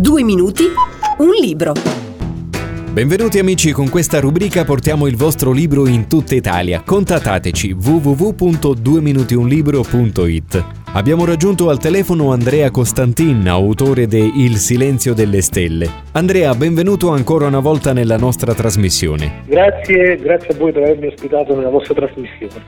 Due minuti, un libro. Benvenuti amici, con questa rubrica portiamo il vostro libro in tutta Italia. Contattateci www.dueminutiunlibro.it. Abbiamo raggiunto al telefono Andrea Costantin, autore de Il silenzio delle stelle. Andrea, benvenuto ancora una volta nella nostra trasmissione. Grazie, grazie a voi per avermi ospitato nella vostra trasmissione.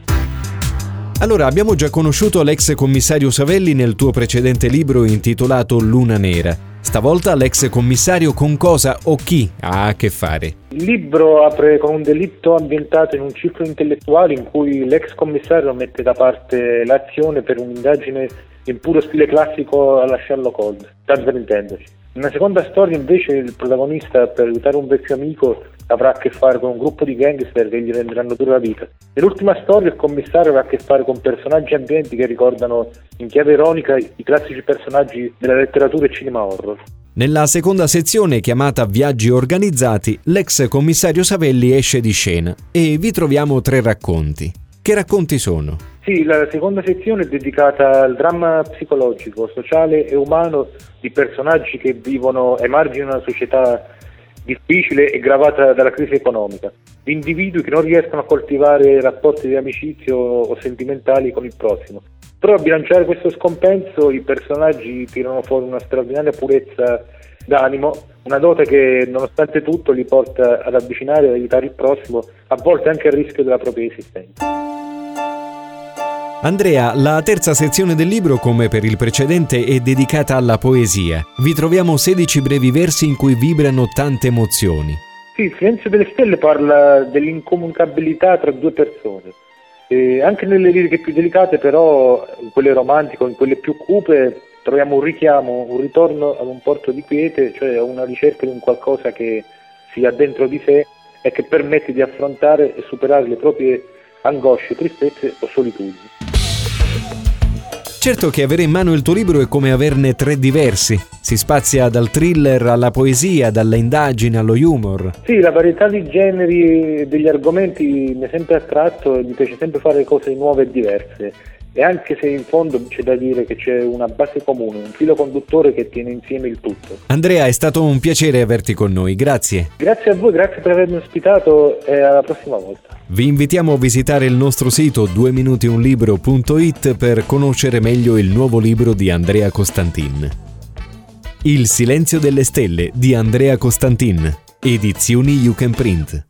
Allora, abbiamo già conosciuto l'ex commissario Savelli nel tuo precedente libro intitolato Luna Nera. Stavolta l'ex commissario con cosa o chi ha a che fare? Il libro apre con un delitto ambientato in un ciclo intellettuale in cui l'ex commissario mette da parte l'azione per un'indagine in puro stile classico alla Sherlock Holmes, tanto per intenderci. Nella seconda storia invece il protagonista per aiutare un vecchio amico avrà a che fare con un gruppo di gangster che gli renderanno dura la vita. Nell'ultima storia il commissario avrà a che fare con personaggi ambienti che ricordano in chiave ironica i classici personaggi della letteratura e cinema horror. Nella seconda sezione, chiamata Viaggi organizzati, l'ex commissario Savelli esce di scena e vi troviamo tre racconti. Che racconti sono? Sì, la seconda sezione è dedicata al dramma psicologico, sociale e umano di personaggi che vivono ai margini di una società difficile e gravata dalla crisi economica, di individui che non riescono a coltivare rapporti di amicizia o sentimentali con il prossimo. Però a bilanciare questo scompenso i personaggi tirano fuori una straordinaria purezza d'animo, una dote che nonostante tutto li porta ad avvicinare e ad aiutare il prossimo, a volte anche a rischio della propria esistenza. Andrea, la terza sezione del libro, come per il precedente, è dedicata alla poesia. Vi troviamo 16 brevi versi in cui vibrano tante emozioni. Sì, il silenzio delle stelle parla dell'incomunicabilità tra due persone. E anche nelle liriche più delicate, però, in quelle romantiche, in quelle più cupe, troviamo un richiamo, un ritorno ad un porto di quiete, cioè a una ricerca di un qualcosa che sia dentro di sé e che permette di affrontare e superare le proprie angosce, tristezze o solitudini. Certo che avere in mano il tuo libro è come averne tre diversi. Si spazia dal thriller alla poesia, dalla indagine allo humor. Sì, la varietà di generi e degli argomenti mi è sempre attratto e mi piace sempre fare cose nuove e diverse e anche se in fondo c'è da dire che c'è una base comune, un filo conduttore che tiene insieme il tutto. Andrea, è stato un piacere averti con noi, grazie. Grazie a voi, grazie per avermi ospitato e alla prossima volta. Vi invitiamo a visitare il nostro sito dueminutiunlibro.it per conoscere meglio il nuovo libro di Andrea Costantin. Il silenzio delle stelle di Andrea Costantin, edizioni You Can Print.